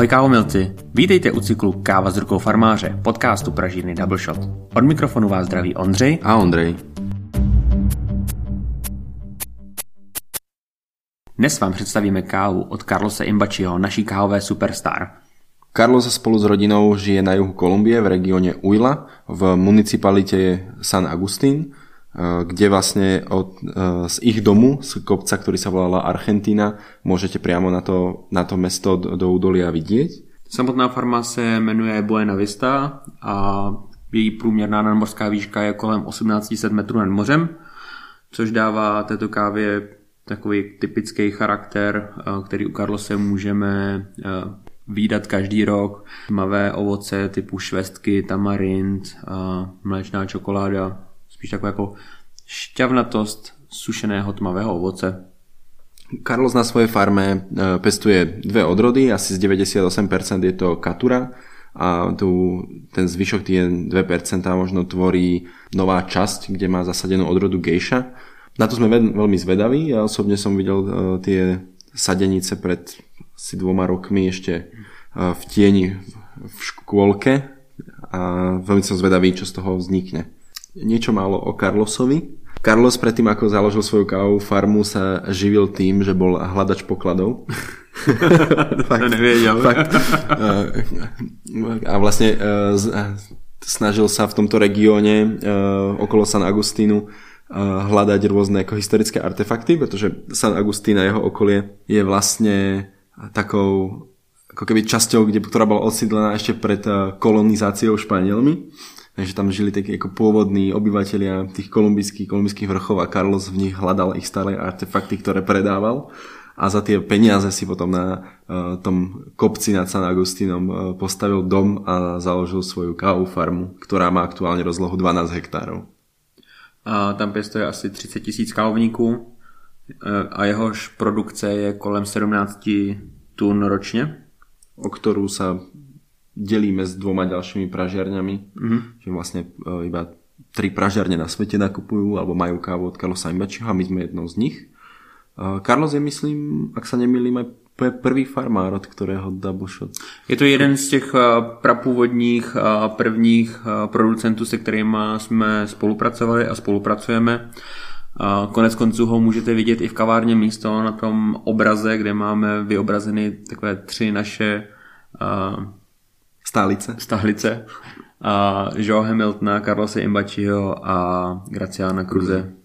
Ahoj kávomilci, vítejte u cyklu Káva s rukou farmáře, podcastu Pražírny Double Shot. Od mikrofonu vás zdraví Ondřej a Ondrej. Dnes vám představíme kávu od Carlose Imbačiho, naší kávové superstar. Carlos spolu s rodinou žije na juhu Kolumbie v regióne Uila v municipalite San Agustín kde vlastne od, eh, z ich domu, z kopca, ktorý sa volala Argentina, môžete priamo na to, na to mesto do, do údolia vidieť. Samotná farma se jmenuje Buena Vista a její průměrná nadmořská výška je kolem 1800 metrů nad mořem, což dává této kávě takový typický charakter, eh, který u Carlose můžeme výdat každý rok. Tmavé ovoce typu švestky, tamarind, mléčná čokoláda, spíš taková jako šťavnatost sušeného tmavého ovoce. Carlos na svojej farme e, pestuje dve odrody, asi z 98% je to katura a tu ten zvyšok tie 2% možno tvorí nová časť, kde má zasadenú odrodu gejša. Na to sme veľmi zvedaví. Ja osobne som videl e, tie sadenice pred asi dvoma rokmi ešte e, v tieni v škôlke a veľmi som zvedavý, čo z toho vznikne niečo málo o Carlosovi. Carlos predtým, ako založil svoju kávovú farmu, sa živil tým, že bol hľadač pokladov. fakt, to nevedel. Fakt. A vlastne e, snažil sa v tomto regióne e, okolo San Agustínu e, hľadať rôzne ako historické artefakty, pretože San Agustín a jeho okolie je vlastne takou ako keby časťou, kde, ktorá bola osídlená ešte pred kolonizáciou Španielmi že tam žili takí ako pôvodní obyvateľia tých kolumbijských, kolumbijských vrchov a Carlos v nich hľadal ich staré artefakty, ktoré predával a za tie peniaze si potom na uh, tom kopci nad San Agustínom uh, postavil dom a založil svoju kávu farmu, ktorá má aktuálne rozlohu 12 hektárov. A tam pěstuje asi 30 tisíc kávovníků e, a jehož produkce je kolem 17 tun ročně. O ktorú sa delíme s dvoma ďalšími pražiarňami, mm-hmm. že vlastne e, iba tri pražiarne na svete nakupujú alebo majú kávu od Carlosa Imbačiho a my sme jednou z nich. E, Carlos je, myslím, ak sa nemýlim, aj prvý farmár, od ktorého double shot. Je to jeden z těch e, prapůvodních prvních producentů, se kterými jsme spolupracovali a spolupracujeme. Konec konců ho můžete vidět i v kavárně místo na tom obraze, kde máme vyobrazeny takové tři naše Stálice. Stálice. A Joe Hamiltona, Carlosa Imbačiho a Graciana Cruze.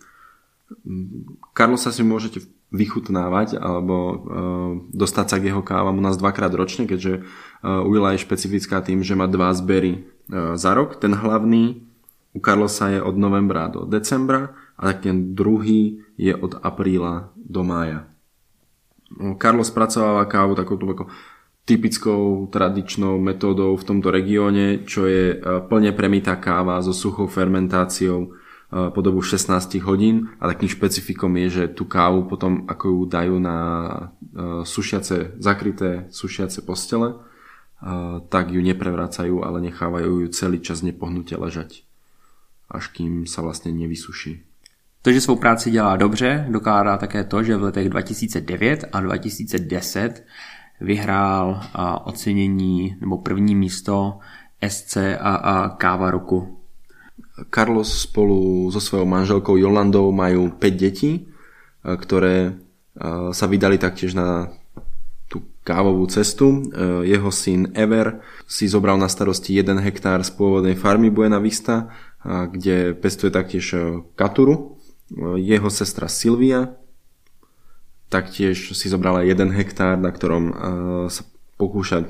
Carlosa si môžete vychutnávať alebo uh, dostať sa k jeho kávam u nás dvakrát ročne, keďže uh, Uila je špecifická tým, že má dva zbery uh, za rok. Ten hlavný u Carlosa je od novembra do decembra a tak ten druhý je od apríla do mája. Carlos spracováva kávu takouto ako typickou tradičnou metódou v tomto regióne, čo je e, plne premitá káva so suchou fermentáciou e, po dobu 16 hodín a takým špecifikom je, že tú kávu potom ako ju dajú na e, sušiace, zakryté sušiace postele, tak ju neprevracajú, ale nechávajú ju celý čas nepohnutie ležať, až kým sa vlastne nevysuší. To, že svou práci dělá dobře, dokládá také to, že v letech 2009 a 2010 vyhrál ocenění nebo první místo SCAA Káva roku. Carlos spolu so svojou manželkou Jolandou majú 5 detí, ktoré sa vydali taktiež na tú kávovú cestu. Jeho syn Ever si zobral na starosti 1 hektár z pôvodnej farmy Buena Vista, kde pestuje taktiež katuru. Jeho sestra Silvia taktiež si zobrala jeden hektár, na ktorom uh, sa pokúša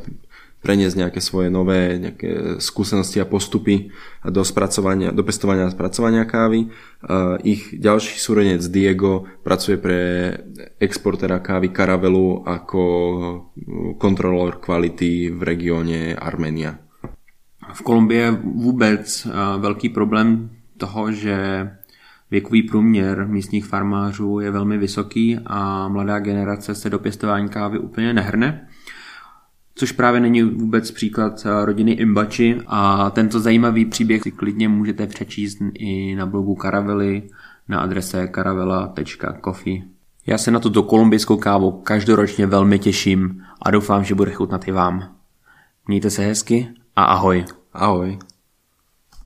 preniesť nejaké svoje nové nejaké skúsenosti a postupy do, spracovania, do pestovania a spracovania kávy. Uh, ich ďalší súrodenec Diego pracuje pre exportéra kávy Karavelu ako kontrolór kvality v regióne Arménia. V Kolumbii je vůbec velký problém toho, že Věkový průměr místních farmářů je velmi vysoký a mladá generace se do pěstování kávy úplně nehrne, což právě není vůbec příklad rodiny Imbači a tento zajímavý příběh si klidně můžete přečíst i na blogu Karavely na adrese karavela.coffee. Já se na tuto kolumbijskou kávu každoročně velmi těším a doufám, že bude chutnat i vám. Mějte se hezky a ahoj. Ahoj.